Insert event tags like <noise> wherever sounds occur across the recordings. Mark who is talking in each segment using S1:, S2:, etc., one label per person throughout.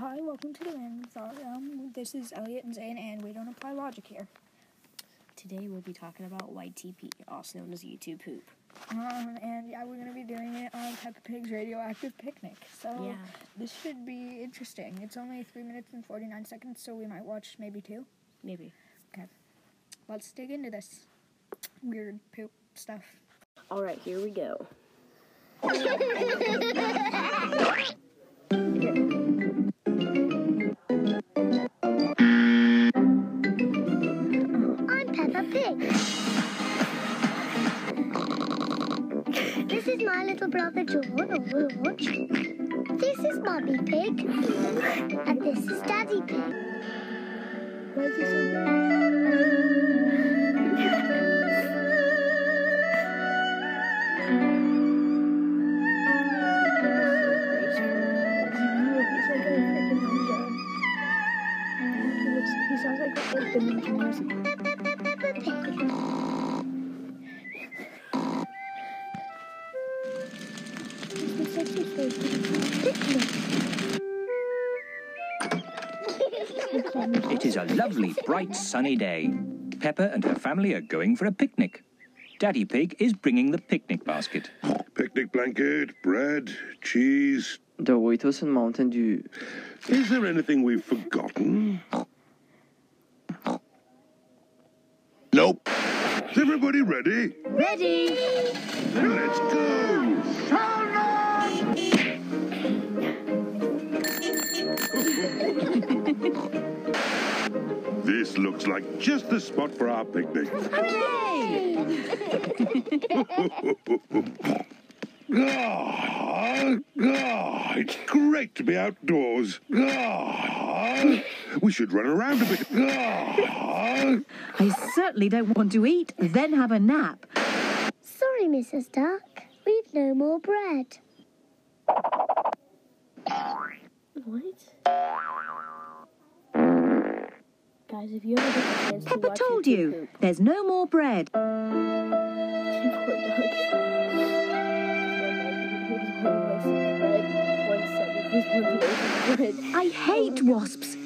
S1: Hi, welcome to the Random Thought Realm. This is Elliot and Zane, and we don't apply logic here.
S2: Today we'll be talking about YTP, also known as YouTube poop.
S1: Um, and yeah, we're gonna be doing it on Peppa Pig's radioactive picnic. So
S2: Yeah.
S1: this should be interesting. It's only three minutes and forty nine seconds, so we might watch maybe two.
S2: Maybe. Okay.
S1: Let's dig into this weird poop stuff.
S2: All right, here we go. <laughs>
S3: little brother George. This is Mummy Pig. And this is Daddy Pig.
S1: Why is He's the sexiest
S4: It is a lovely, bright, sunny day. Peppa and her family are going for a picnic. Daddy Pig is bringing the picnic basket.
S5: Picnic blanket, bread, cheese.
S6: Doritos and Mountain Dew.
S5: Is there anything we've forgotten? Nope. Is everybody ready?
S2: Ready!
S5: Let's go! Looks like just the spot for our picnic. Ah, ah, it's great to be outdoors. Ah, we should run around a bit. Ah,
S7: I certainly don't want to eat, then have a nap.
S3: Sorry, Mrs. Duck. We've no more bread.
S2: What? Guys, if you ever get the chance to
S7: Peppa
S2: watch
S7: told
S2: YouTube
S7: you,
S2: poop,
S7: there's no more bread. <laughs> I hate wasps.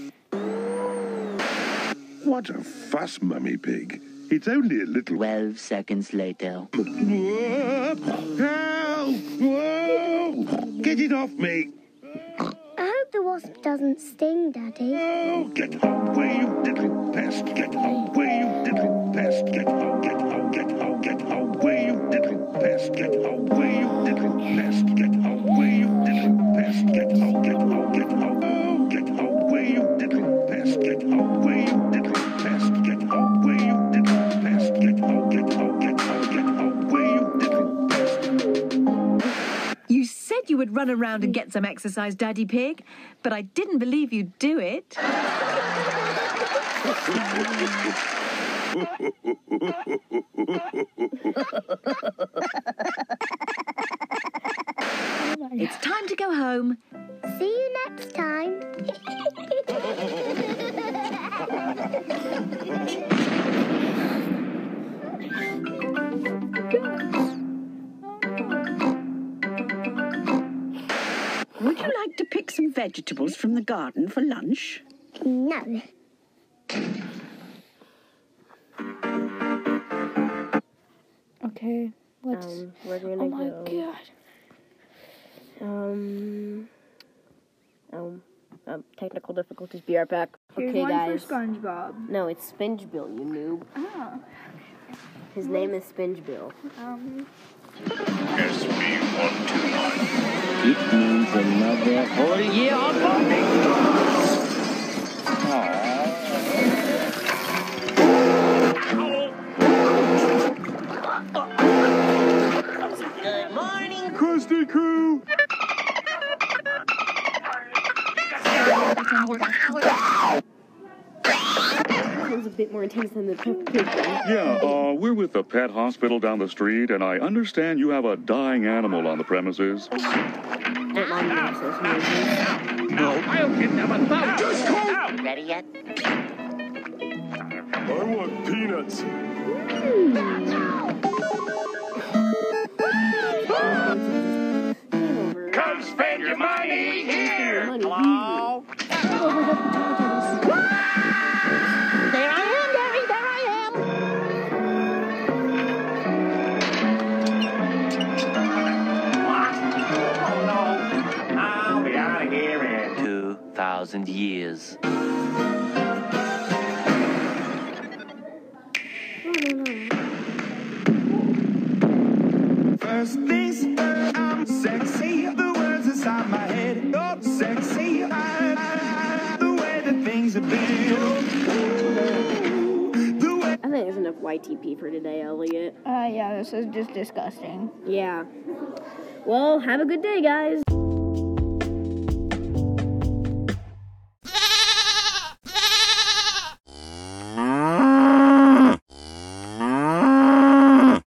S5: what a fuss, Mummy Pig. It's only a little.
S6: 12 seconds later.
S5: Whoa! Help! Whoa! Get it off me!
S3: Wasp doesn't sting, Daddy.
S5: Get away, you pest! Get away, you pest! Get get get get away, you pest! Get away, you pest!
S7: Would run around and get some exercise, Daddy Pig, but I didn't believe you'd do it. <laughs> It's time to go home.
S3: See you next time.
S8: Like to pick some vegetables from the garden for lunch?
S3: no.
S1: Okay, let's.
S2: Um, we're gonna
S1: oh my
S2: go.
S1: god.
S2: Um, um, um, technical difficulties. Be right back.
S1: Here's
S2: okay,
S1: one
S2: guys.
S1: for SpongeBob.
S2: No, it's Spinge Bill, you noob.
S1: Oh,
S2: His name is Spinge Bill.
S1: um,
S5: SB129.
S6: It means another whole year of farming.
S5: Krusty Crew!
S2: Sounds a bit more intense than the <laughs> Peppa Pig one.
S9: Yeah, uh, we're with the pet hospital down the street, and I understand you have a dying animal on the premises.
S2: Don't mind the access noises.
S4: No, I'll give them a thumb.
S6: Ready yet?
S5: I want peanuts.
S2: Come
S4: Come spend your money here. Hello? <laughs>
S6: thousand years.
S10: First things first, I'm sexy. The words inside my head, oh, sexy. I, I, the way that things have been. The way
S2: I think there's enough YTP for today, Elliot.
S1: Uh, yeah, this is just disgusting.
S2: Yeah. Well, have a good day, guys.